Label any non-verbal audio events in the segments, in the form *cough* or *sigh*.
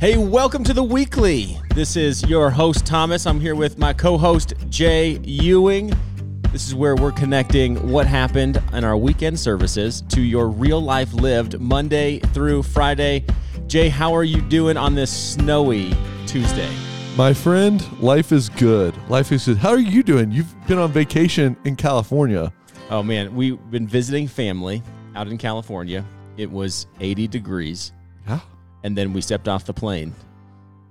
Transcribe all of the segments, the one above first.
Hey, welcome to the weekly. This is your host, Thomas. I'm here with my co host, Jay Ewing. This is where we're connecting what happened in our weekend services to your real life lived Monday through Friday. Jay, how are you doing on this snowy Tuesday? My friend, life is good. Life is good. How are you doing? You've been on vacation in California. Oh, man, we've been visiting family out in California. It was 80 degrees. Yeah. And then we stepped off the plane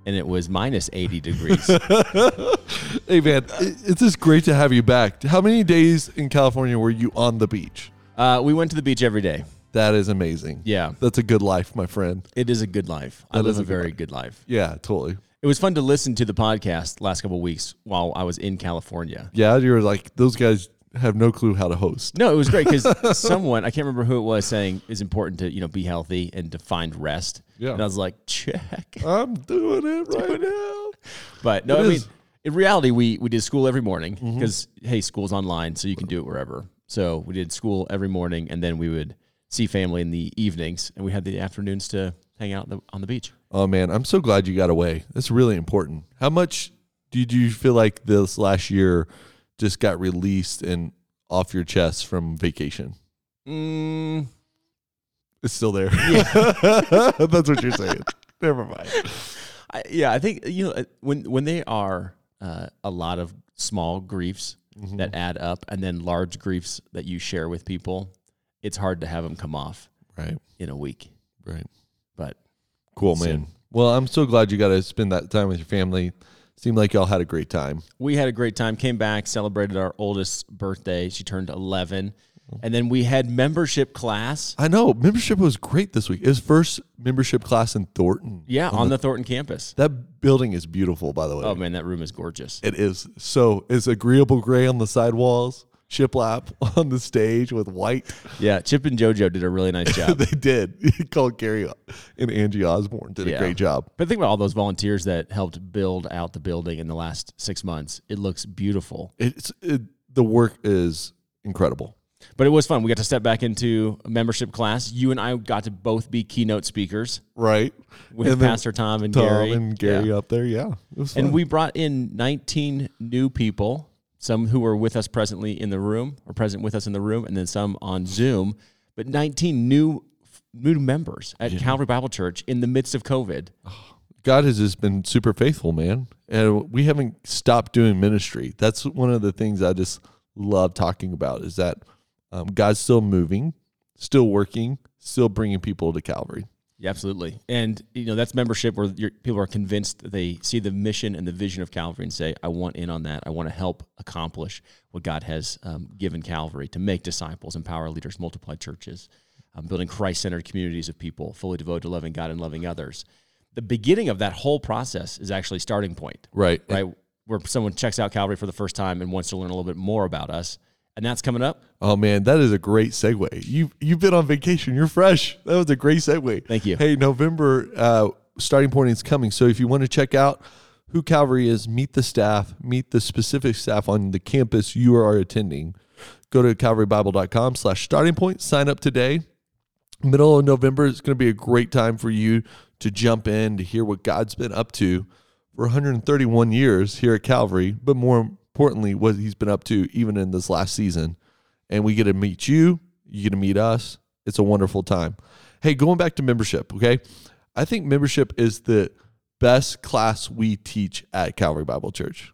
and it was minus 80 degrees *laughs* Hey, man, it's just great to have you back. How many days in California were you on the beach? uh, we went to the beach every day That is amazing. yeah That's a good life, my friend. it is a good life i live a good very life. good life Yeah, totally. it was fun to listen to the podcast last couple of weeks while i was in california Yeah, you were like, those guys have no clue how to host. no it was great because *laughs* someone i can't remember who it was saying it's important to you know be healthy and to find rest Yeah. and i was like check I'm doing it *laughs* right now. but no It i mean is. Mm-hmm. in reality we we did school every morning because hey school's online so you can do it wherever so we did school every morning and then we would see family in the evenings and we had the afternoons to hang out on the, on the beach Oh, man, I'm so glad you got away. That's really important. How much did you feel like this last year just got released and off your chest from vacation? mm, It's still there. *laughs* That's what you're saying. *laughs* Never mind. I, yeah i think you know when when they are uh, a lot of small griefs Mm-hmm. that add up and then large griefs that you share with people it's hard to have them come off Right. in a week Right. but Cool, Soon. man. Well, I'm so glad you got to spend that time with your family. Seemed like y'all had a great time. we had a great time came back celebrated our oldest birthday she turned 11 and then we had membership class I know membership was great this week. It was first membership class in Thornton. yeah on the thornton campus That building is beautiful, by the way. oh man that room is gorgeous It is. So it's agreeable gray on the sidewalls, shiplap *laughs* on the stage with white. yeah chip and jojo did a really nice *laughs* job they did. *laughs* Called Gary and Angie Osborne did Yeah. a great job. but think about all those volunteers that helped build out the building in the last six months it looks beautiful It's it, the work is incredible. but it was fun we got to step back into a membership class you and i got to both be keynote speakers Right. with And pastor tom and Tom gary and Gary Yeah. up there. Yeah. It was and we brought in 19 new people some who were with us presently in the room or present with us in the room and then some on zoom but 19 new new members at calvary bible church in the midst of covid *sighs* God has just been super faithful, man. And we haven't stopped doing ministry. That's one of the things I just love talking about is that um, God's still moving, still working, still bringing people to Calvary. Yeah, absolutely. And you know that's membership where your, people are convinced that they see the mission and the vision of Calvary and say, "I want in on that. I want to help accomplish what God has um, given Calvary to make disciples, empower leaders, multiply churches, um, building Christ-centered communities of people fully devoted to loving God and loving others." The beginning of that whole process is actually starting point, Right. right? Where someone checks out Calvary for the first time and wants to learn a little bit more about us, and that's coming up. Oh man, that is a great segue. You you've been on vacation. You're fresh. That was a great segue. Thank you. Hey, November uh, starting point is coming. So if you want to check out who Calvary is, meet the staff, meet the specific staff on the campus you are attending. Go to calvarybible.com slash starting point. Sign up today. Middle of November is going to be a great time for you to jump in to hear what God's been up to for 131 years here at Calvary, but more importantly, what he's been up to even in this last season. And we get to meet you, you get to meet us. It's a wonderful time. Hey, going back to membership, okay? I think membership is the best class we teach at Calvary Bible Church.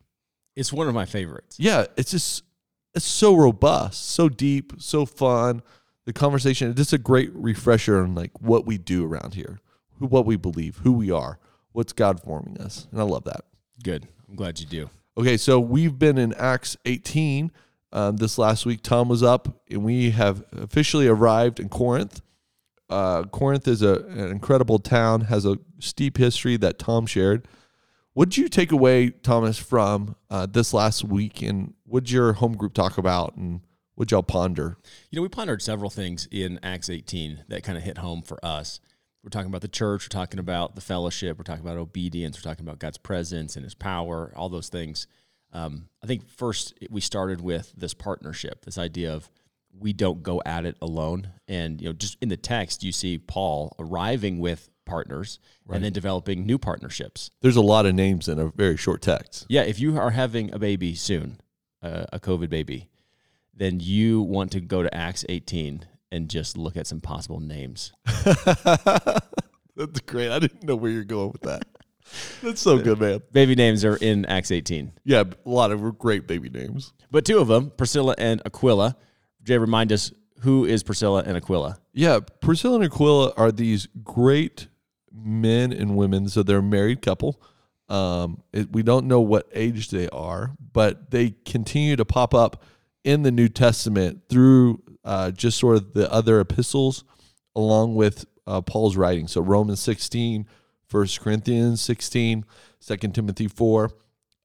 It's one of my favorites. Yeah, it's just it's so robust, so deep, so fun. The conversation, it's just a great refresher on like what we do around here, who what we believe, who we are, what's God forming us. And I love that. Good. I'm glad you do. Okay, so we've been in Acts 18 um, this last week. Tom was up, and we have officially arrived in Corinth. Uh, Corinth is a, an incredible town, has a steep history that Tom shared. What did you take away, Thomas, from uh, this last week, and what did your home group talk about, and what y'all ponder? You know, we pondered several things in Acts 18 that kind of hit home for us. We're talking about the church, we're talking about the fellowship, we're talking about obedience, we're talking about God's presence and his power, all those things. Um, I think first we started with this partnership, this idea of we don't go at it alone. And, you know, just in the text, you see Paul arriving with partners and then developing new partnerships. There's a lot of names in a very short text. Yeah, if you are having a baby soon, uh, a COVID baby, then you want to go to Acts 18 and just look at some possible names. *laughs* That's great. I didn't know where you're going with that. That's so good, man. Baby names are in Acts 18. Yeah, a lot of great baby names. But two of them, Priscilla and Aquila. Jay, remind us who is Priscilla and Aquila? Yeah, Priscilla and Aquila are these great men and women. So they're a married couple. Um, it, we don't know what age they are, but they continue to pop up in the New Testament through uh, just sort of the other epistles along with uh, Paul's writing. So Romans 16, 1 Corinthians 16, 2 Timothy 4.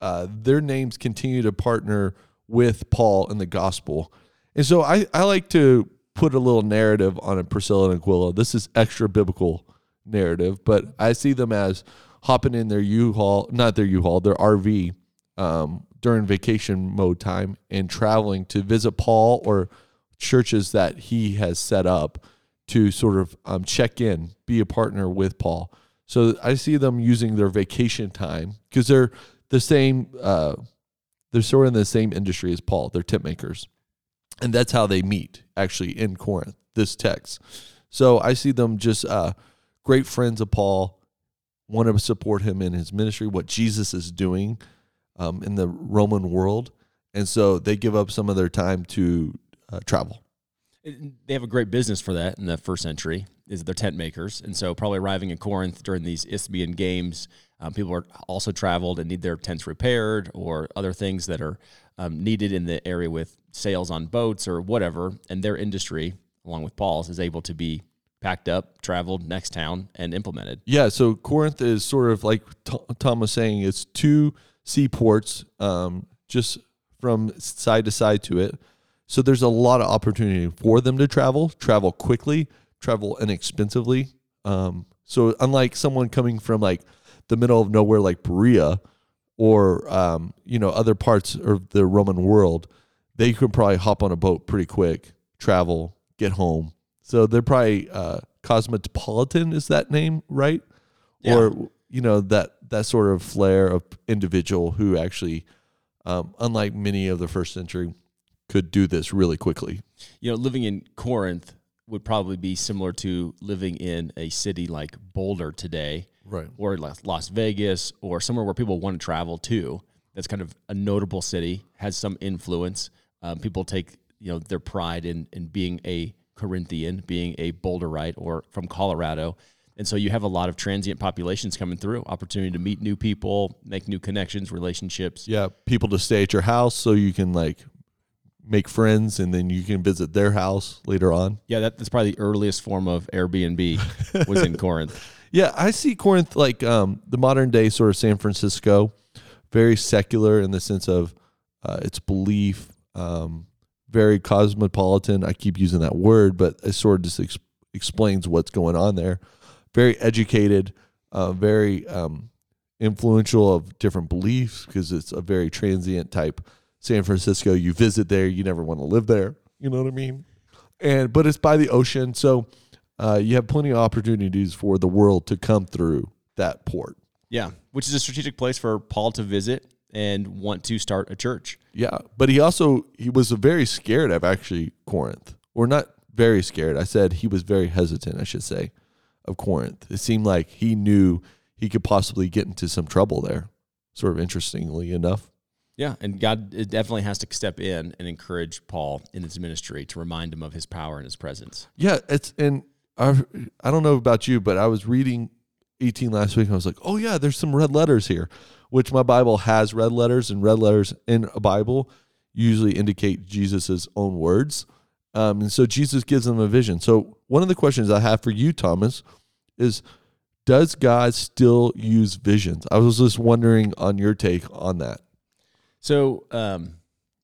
Uh, their names continue to partner with Paul in the gospel. And so I, I like to put a little narrative on a Priscilla and Aquila. This is extra biblical narrative, but I see them as hopping in their U-Haul, not their U-Haul, their RV um, during vacation mode time and traveling to visit Paul or churches that he has set up to sort of um, check in, be a partner with Paul. So I see them using their vacation time because they're the same. Uh, they're sort of in the same industry as Paul. They're tent makers, and that's how they meet actually in Corinth. This text. So I see them just uh, great friends of Paul, want to support him in his ministry, what Jesus is doing um, in the Roman world, and so they give up some of their time to uh, travel. They have a great business for that in the first century. Is they're tent makers, and so probably arriving in Corinth during these Isthmian games, um, people are also traveled and need their tents repaired or other things that are um, needed in the area with sails on boats or whatever. And their industry, along with Paul's, is able to be packed up, traveled next town, and implemented. Yeah, so Corinth is sort of like Tom was saying, it's two seaports, um, just from side to side to it. So there's a lot of opportunity for them to travel, travel quickly, travel inexpensively. Um, so unlike someone coming from like the middle of nowhere like Berea or um, you know other parts of the Roman world, they could probably hop on a boat pretty quick, travel, get home. So they're probably uh, cosmopolitan. Is that name right? Yeah. Or you know that that sort of flair of individual who actually, um, unlike many of the first century, could do this really quickly. You know, living in Corinth would probably be similar to living in a city like Boulder today, Right. or Las Vegas, or somewhere where people want to travel to. That's kind of a notable city, has some influence. Um, people take you know their pride in in being a Corinthian, being a Boulderite, or from Colorado. And so you have a lot of transient populations coming through, opportunity to meet new people, make new connections, relationships. Yeah, people to stay at your house so you can like make friends and then you can visit their house later on. Yeah, that, that's probably the earliest form of Airbnb *laughs* was in Corinth. Yeah, I see Corinth like um, the modern day sort of San Francisco, very secular in the sense of uh, its belief, um, very cosmopolitan. I keep using that word, but it sort of just ex- explains what's going on there. Very educated, uh, very um, influential of different beliefs because it's a very transient type San Francisco. You visit there, you never want to live there. You know what I mean? And but it's by the ocean, so uh, you have plenty of opportunities for the world to come through that port. Yeah, which is a strategic place for Paul to visit and want to start a church. Yeah, but he also he was very scared of actually Corinth, or not very scared. I said he was very hesitant. I should say of Corinth. It seemed like he knew he could possibly get into some trouble there. Sort of interestingly enough. Yeah, and God definitely has to step in and encourage Paul in his ministry to remind him of his power and his presence. Yeah, it's and I I don't know about you, but I was reading 18 last week and I was like, "Oh yeah, there's some red letters here." Which my Bible has red letters and red letters in a Bible usually indicate Jesus's own words. Um, and so Jesus gives them a vision. So one of the questions I have for you, Thomas, is does God still use visions? I was just wondering on your take on that. So um,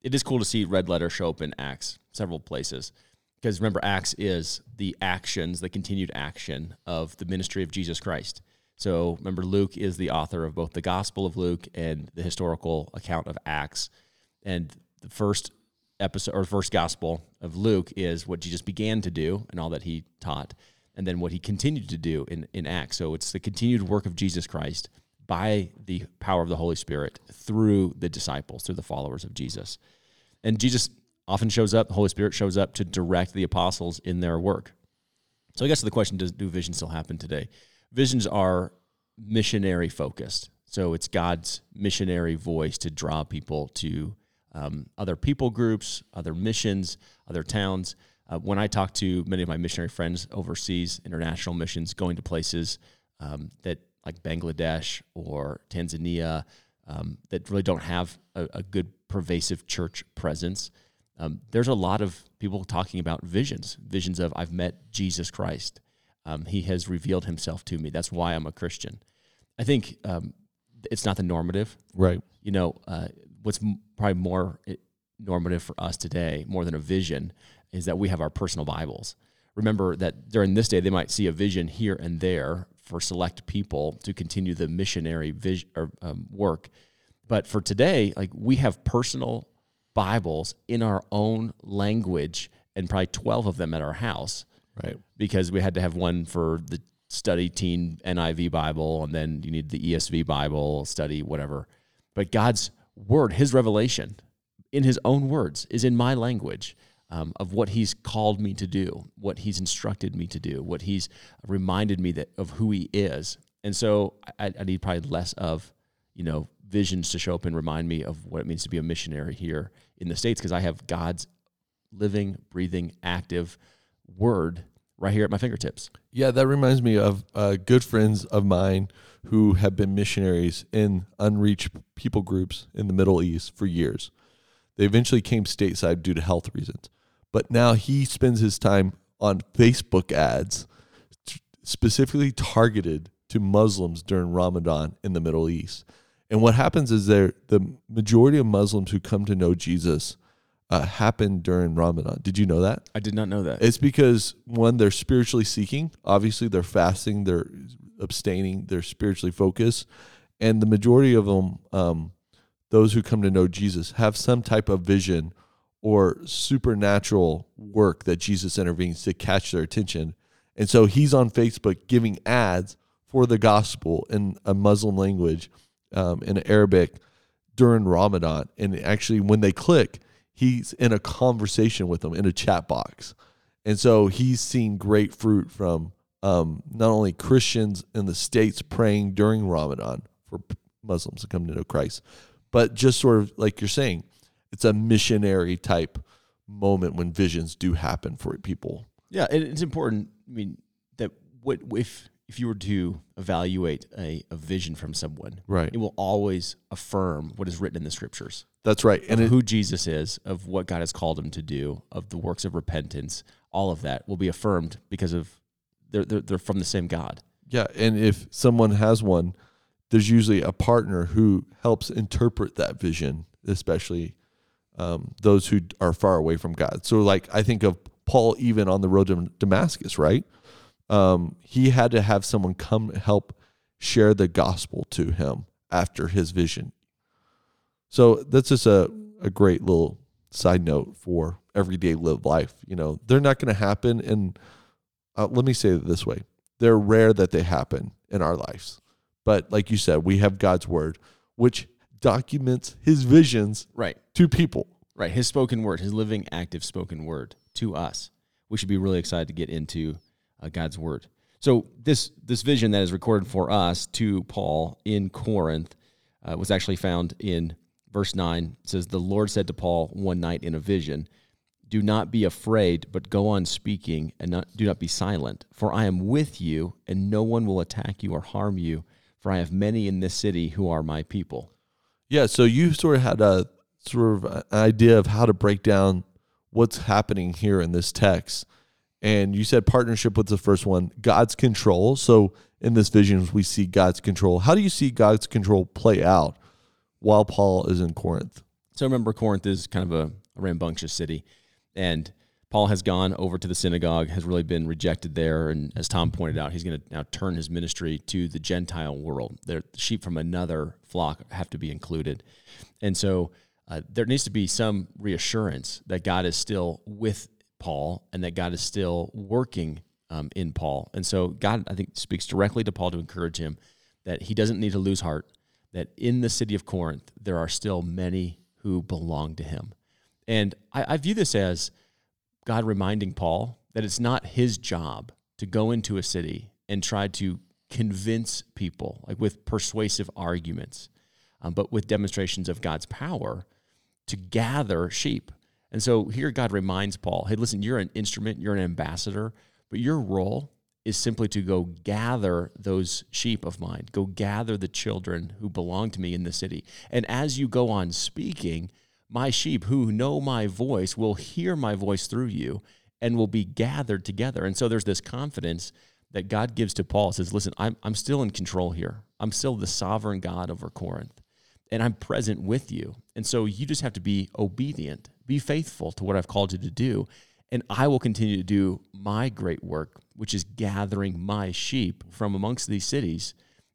it is cool to see red letter show up in Acts several places. Because remember, Acts is the actions, the continued action of the ministry of Jesus Christ. So remember, Luke is the author of both the Gospel of Luke and the historical account of Acts. And the first episode or first gospel of Luke is what Jesus began to do and all that he taught. and then what he continued to do in, in Acts. So it's the continued work of Jesus Christ by the power of the Holy Spirit through the disciples, through the followers of Jesus. And Jesus often shows up, the Holy Spirit shows up to direct the apostles in their work. So I guess the question does do visions still happen today? Visions are missionary focused. So it's God's missionary voice to draw people to um, other people groups, other missions, other towns. Uh, when I talk to many of my missionary friends overseas, international missions, going to places um, that like Bangladesh or Tanzania um, that really don't have a, a good pervasive church presence, um, there's a lot of people talking about visions, visions of I've met Jesus Christ. Um, he has revealed himself to me. That's why I'm a Christian. I think um, it's not the normative. Right. You know, uh, what's m- probably more eh, normative for us today, more than a vision, is that we have our personal Bibles. Remember that during this day, they might see a vision here and there for select people to continue the missionary vision or um, work. But for today, like we have personal Bibles in our own language, and probably twelve of them at our house Right. because we had to have one for the study teen NIV Bible, and then you need the ESV Bible study, whatever. But God's word, His revelation, in His own words, is in my language um, of what He's called me to do, what He's instructed me to do, what He's reminded me that of who He is. And so I, I need probably less of, you know, visions to show up and remind me of what it means to be a missionary here in the states because I have God's living, breathing, active word right here at my fingertips. Yeah, that reminds me of uh, good friends of mine who have been missionaries in unreached people groups in the Middle East for years. They eventually came stateside due to health reasons, but now he spends his time on Facebook ads t- specifically targeted to Muslims during Ramadan in the Middle East. And what happens is there the majority of Muslims who come to know Jesus uh, happen during Ramadan. Did you know that? I did not know that. It's because one, they're spiritually seeking. Obviously, they're fasting, they're abstaining, they're spiritually focused, and the majority of them, um, those who come to know Jesus, have some type of vision or supernatural work that Jesus intervenes to catch their attention. And so he's on Facebook giving ads for the gospel in a Muslim language, um, in Arabic, during Ramadan. And actually, when they click, he's in a conversation with them in a chat box. And so he's seen great fruit from um, not only Christians in the States praying during Ramadan for Muslims to come to know Christ, but just sort of like you're saying, it's a missionary type moment when visions do happen for people. yeah, and it's important. I mean, that what if if you were to evaluate a, a vision from someone, Right. it will always affirm what is written in the scriptures. That's right. And it, who Jesus is, of what God has called him to do, of the works of repentance, all of that will be affirmed because of they're, they're, they're from the same God. yeah, and if someone has one, there's usually a partner who helps interpret that vision, especially um, those who are far away from God. So, like I think of Paul, even on the road to Damascus, right? Um, he had to have someone come help share the gospel to him after his vision. So that's just a, a great little side note for everyday live life. You know, they're not going to happen. And uh, let me say it this way they're rare that they happen in our lives. But like you said, we have God's word, which documents his visions Right. to people. Right. His spoken word, his living, active spoken word to us. We should be really excited to get into uh, God's word. So this this vision that is recorded for us to Paul in Corinth uh, was actually found in verse nine. It says, "The Lord said to Paul one night in a vision." Do not be afraid, but go on speaking, and not, do not be silent. For I am with you, and no one will attack you or harm you. For I have many in this city who are my people. Yeah. So you sort of had a sort of an idea of how to break down what's happening here in this text. And you said partnership was the first one, God's control. So in this vision, we see God's control. How do you see God's control play out while Paul is in Corinth? So remember, Corinth is kind of a, a rambunctious city, and Paul has gone over to the synagogue, has really been rejected there, and as Tom pointed out, he's going to now turn his ministry to the Gentile world. The sheep from another flock have to be included, and so uh, there needs to be some reassurance that God is still with Paul and that God is still working um, in Paul. And so God, I think, speaks directly to Paul to encourage him that he doesn't need to lose heart, that in the city of Corinth, there are still many who belong to him. And I, I view this as God reminding Paul that it's not his job to go into a city and try to convince people, like with persuasive arguments, um, but with demonstrations of God's power to gather sheep. And so here God reminds Paul hey, listen, you're an instrument, you're an ambassador, but your role is simply to go gather those sheep of mine, go gather the children who belong to me in the city. And as you go on speaking, my sheep who know my voice will hear my voice through you and will be gathered together. And so there's this confidence that God gives to Paul. Says, listen, I'm, I'm still in control here. I'm still the sovereign God over Corinth, and I'm present with you. And so you just have to be obedient, be faithful to what I've called you to do and I will continue to do my great work, which is gathering my sheep from amongst these cities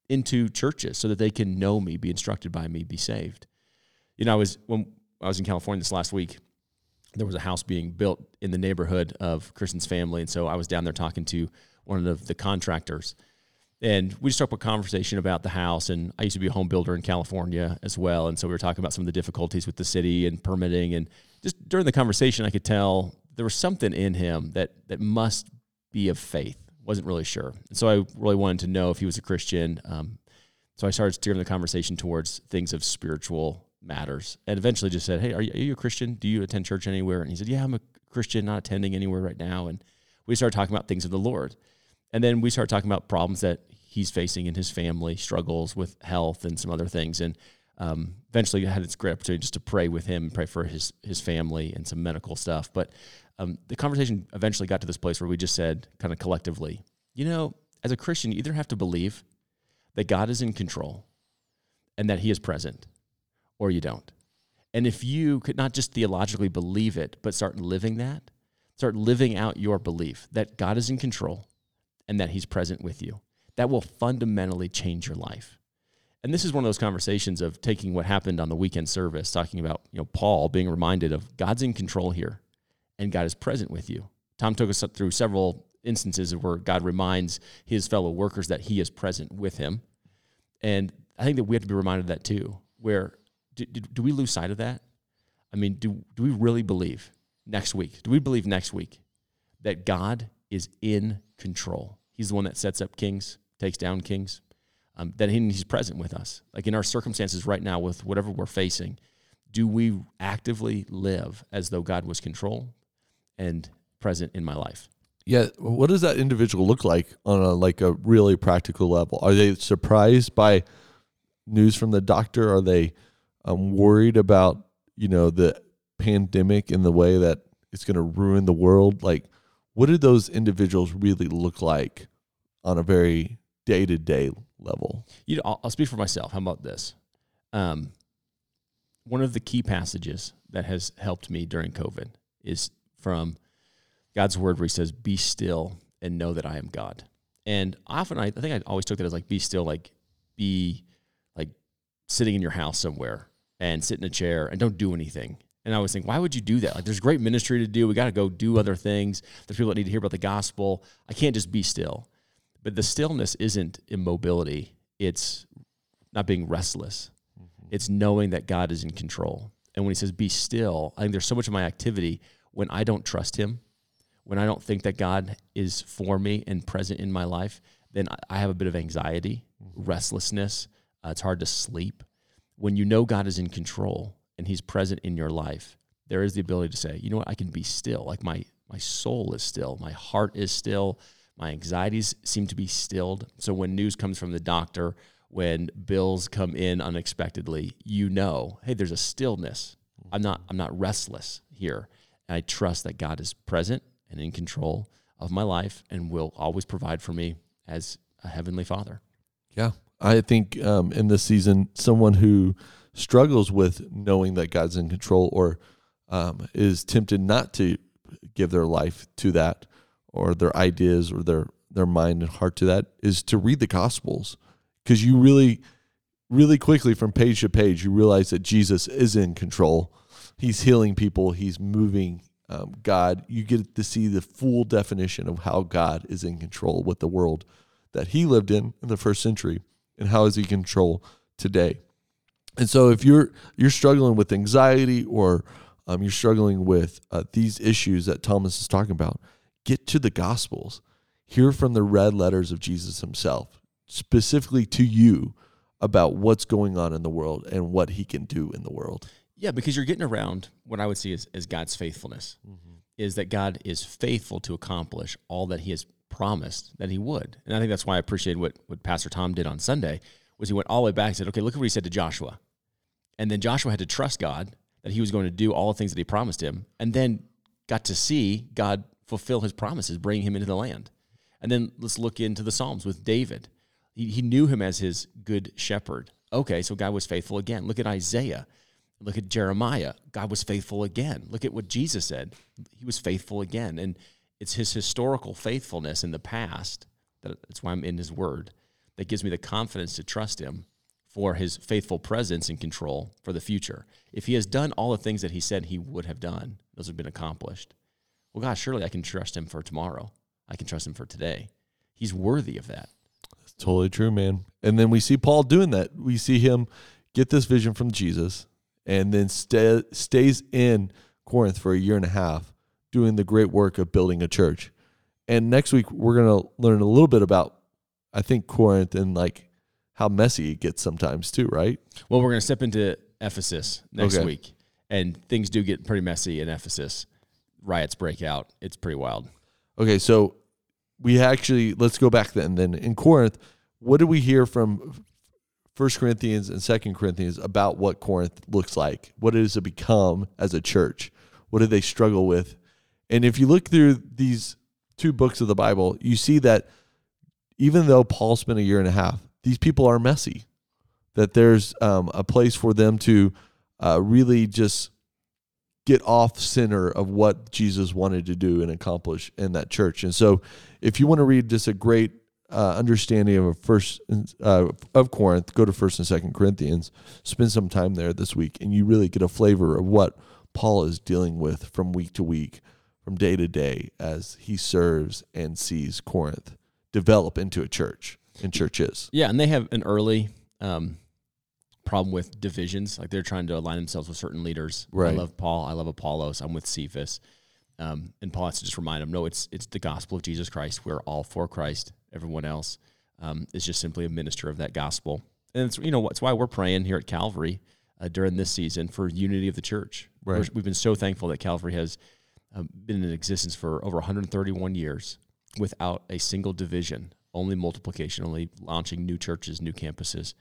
into churches so that they can know me, be instructed by me, be saved. You know, I was when I was in California this last week, there was a house being built in the neighborhood of Kristen's family. And so I was down there talking to one of the contractors. And we just up a conversation about the house. And I used to be a home builder in California as well. And so we were talking about some of the difficulties with the city and permitting. And just during the conversation, I could tell there was something in him that that must be of faith. wasn't really sure, and so I really wanted to know if he was a Christian. Um, so I started steering the conversation towards things of spiritual matters, and eventually just said, "Hey, are you, are you a Christian? Do you attend church anywhere?" And he said, "Yeah, I'm a Christian, not attending anywhere right now." And we started talking about things of the Lord, and then we started talking about problems that he's facing in his family, struggles with health, and some other things, and um, eventually I had this great opportunity just to pray with him, pray for his his family and some medical stuff. But um, the conversation eventually got to this place where we just said, kind of collectively, you know, as a Christian, you either have to believe that God is in control and that He is present, or you don't. And if you could not just theologically believe it, but start living that, start living out your belief that God is in control and that He's present with you, that will fundamentally change your life. And this is one of those conversations of taking what happened on the weekend service, talking about you know Paul being reminded of God's in control here and God is present with you. Tom took us through several instances where God reminds his fellow workers that he is present with him. And I think that we have to be reminded of that too, where do, do, do we lose sight of that? I mean, do, do we really believe next week? Do we believe next week that God is in control? He's the one that sets up kings, takes down kings, um, that he's present with us. Like in our circumstances right now, with whatever we're facing, do we actively live as though God was control, and present in my life. Yeah, what does that individual look like on a like a really practical level? Are they surprised by news from the doctor? Are they um, worried about you know the pandemic and the way that it's going to ruin the world? Like, what do those individuals really look like on a very day to day level? You know, I'll, I'll, speak for myself. How about this? Um, one of the key passages that has helped me during COVID is from God's word where he says, Be still and know that I am God. And often I, I think I always took that as like be still, like be like sitting in your house somewhere and sit in a chair and don't do anything. And I was thinking, why would you do that? Like there's great ministry to do. We got to go do other things. There's people that need to hear about the gospel. I can't just be still. But the stillness isn't immobility. It's not being restless. Mm-hmm. It's knowing that God is in control. And when he says be still, I think there's so much of my activity when I don't trust Him, when I don't think that God is for me and present in my life, then I have a bit of anxiety, mm-hmm. restlessness. Uh, it's hard to sleep. When you know God is in control and He's present in your life, there is the ability to say, you know what, I can be still. Like my my soul is still, my heart is still, my anxieties seem to be stilled. So when news comes from the doctor, when bills come in unexpectedly, you know, hey, there's a stillness. I'm not I'm not restless here. And I trust that God is present and in control of my life and will always provide for me as a heavenly father. Yeah. I think um, in this season, someone who struggles with knowing that God's in control or um, is tempted not to give their life to that or their ideas or their, their mind and heart to that is to read the Gospels. Because you really, really quickly from page to page, you realize that Jesus is in control. He's healing people, he's moving um, God, you get to see the full definition of how God is in control with the world that he lived in in the first century and how is he control today. And so if you're you're struggling with anxiety or um, you're struggling with uh, these issues that Thomas is talking about, get to the Gospels, hear from the red letters of Jesus himself, specifically to you about what's going on in the world and what he can do in the world. Yeah, because you're getting around what I would see as, as God's faithfulness mm-hmm. is that God is faithful to accomplish all that he has promised that he would. And I think that's why I appreciate what, what Pastor Tom did on Sunday was he went all the way back and said, okay, look at what he said to Joshua. And then Joshua had to trust God that he was going to do all the things that he promised him and then got to see God fulfill his promises, bring him into the land. And then let's look into the Psalms with David. He, he knew him as his good shepherd. Okay, so God was faithful again. Look at Isaiah. Look at Jeremiah. God was faithful again. Look at what Jesus said. He was faithful again. And it's his historical faithfulness in the past, that, that's why I'm in his word, that gives me the confidence to trust him for his faithful presence and control for the future. If he has done all the things that he said he would have done, those have been accomplished. Well, God, surely I can trust him for tomorrow. I can trust him for today. He's worthy of that. That's totally true, man. And then we see Paul doing that. We see him get this vision from Jesus and then stay, stays in Corinth for a year and a half doing the great work of building a church. And next week we're going to learn a little bit about I think Corinth and like how messy it gets sometimes too, right? Well, we're going to step into Ephesus next okay. week. And things do get pretty messy in Ephesus. Riots break out. It's pretty wild. Okay, so we actually let's go back then. Then in Corinth, what do we hear from First Corinthians and Second Corinthians about what Corinth looks like. What does it become as a church? What do they struggle with? And if you look through these two books of the Bible, you see that even though Paul spent a year and a half, these people are messy. That there's um, a place for them to uh, really just get off center of what Jesus wanted to do and accomplish in that church. And so, if you want to read just a great uh, understanding of first uh, of Corinth, go to First and Second Corinthians. Spend some time there this week, and you really get a flavor of what Paul is dealing with from week to week, from day to day, as he serves and sees Corinth develop into a church and churches. Yeah, and they have an early um, problem with divisions. Like they're trying to align themselves with certain leaders. Right. I love Paul. I love Apollos. I'm with Cephas. Um, and Paul has to just remind them, no, it's it's the gospel of Jesus Christ. We're all for Christ. Everyone else um, is just simply a minister of that gospel. And it's you know that's why we're praying here at Calvary uh, during this season for unity of the church. Right. we have been so thankful that Calvary has um, been in existence for over 131 years without a single division, only multiplication, only launching new churches, new campuses.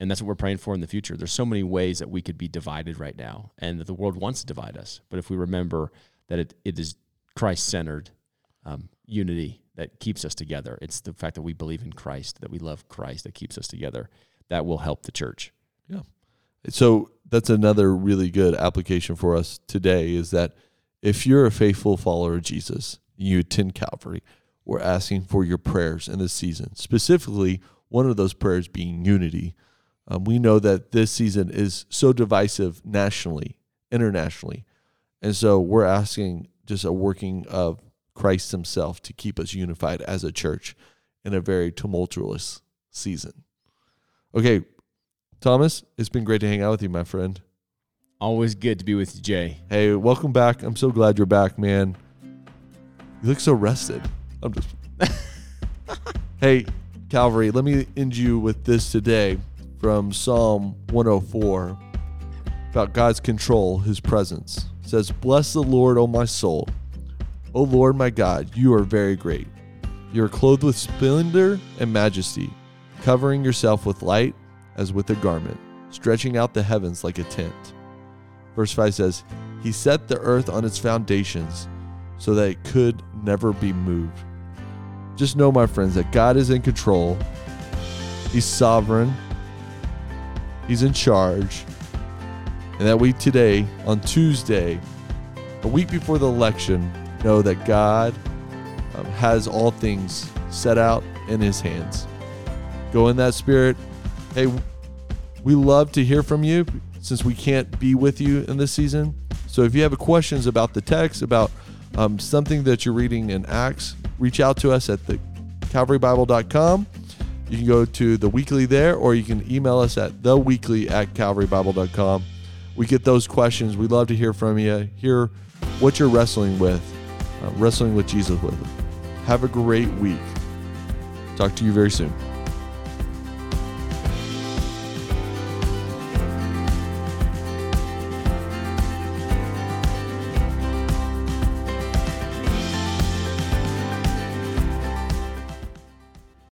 And that's what we're praying for in the future. There's so many ways that we could be divided right now, and that the world wants to divide us. But if we remember that it, it is Christ centered um, unity that keeps us together. It's the fact that we believe in Christ, that we love Christ, that keeps us together. That will help the church. Yeah. So that's another really good application for us today is that if you're a faithful follower of Jesus, you attend Calvary, we're asking for your prayers in this season. Specifically, one of those prayers being unity. Um, we know that this season is so divisive nationally, internationally. And so we're asking just a working of Christ Himself to keep us unified as a church in a very tumultuous season. Okay, Thomas, it's been great to hang out with you, my friend. Always good to be with you, Jay. Hey, welcome back. I'm so glad you're back, man. You look so rested. I'm just. *laughs* hey, Calvary, let me end you with this today from Psalm 104 about God's control, His presence. It says, Bless the Lord, O my soul O Lord my God, you are very great. You are clothed with splendor and majesty, covering yourself with light as with a garment, stretching out the heavens like a tent. Verse 5 says, He set the earth on its foundations so that it could never be moved. Just know, my friends, that God is in control, He's sovereign, He's in charge, and that we today, on Tuesday, a week before the election, know that God um, has all things set out in his hands. Go in that spirit. Hey, we love to hear from you since we can't be with you in this season. So if you have questions about the text, about um, something that you're reading in Acts, reach out to us at the calvarybible.com. You can go to the weekly there, or you can email us at theweekly at calvarybible.com. We get those questions. We love to hear from you, hear what you're wrestling with, uh, wrestling with Jesus with. Have a great week. Talk to you very soon.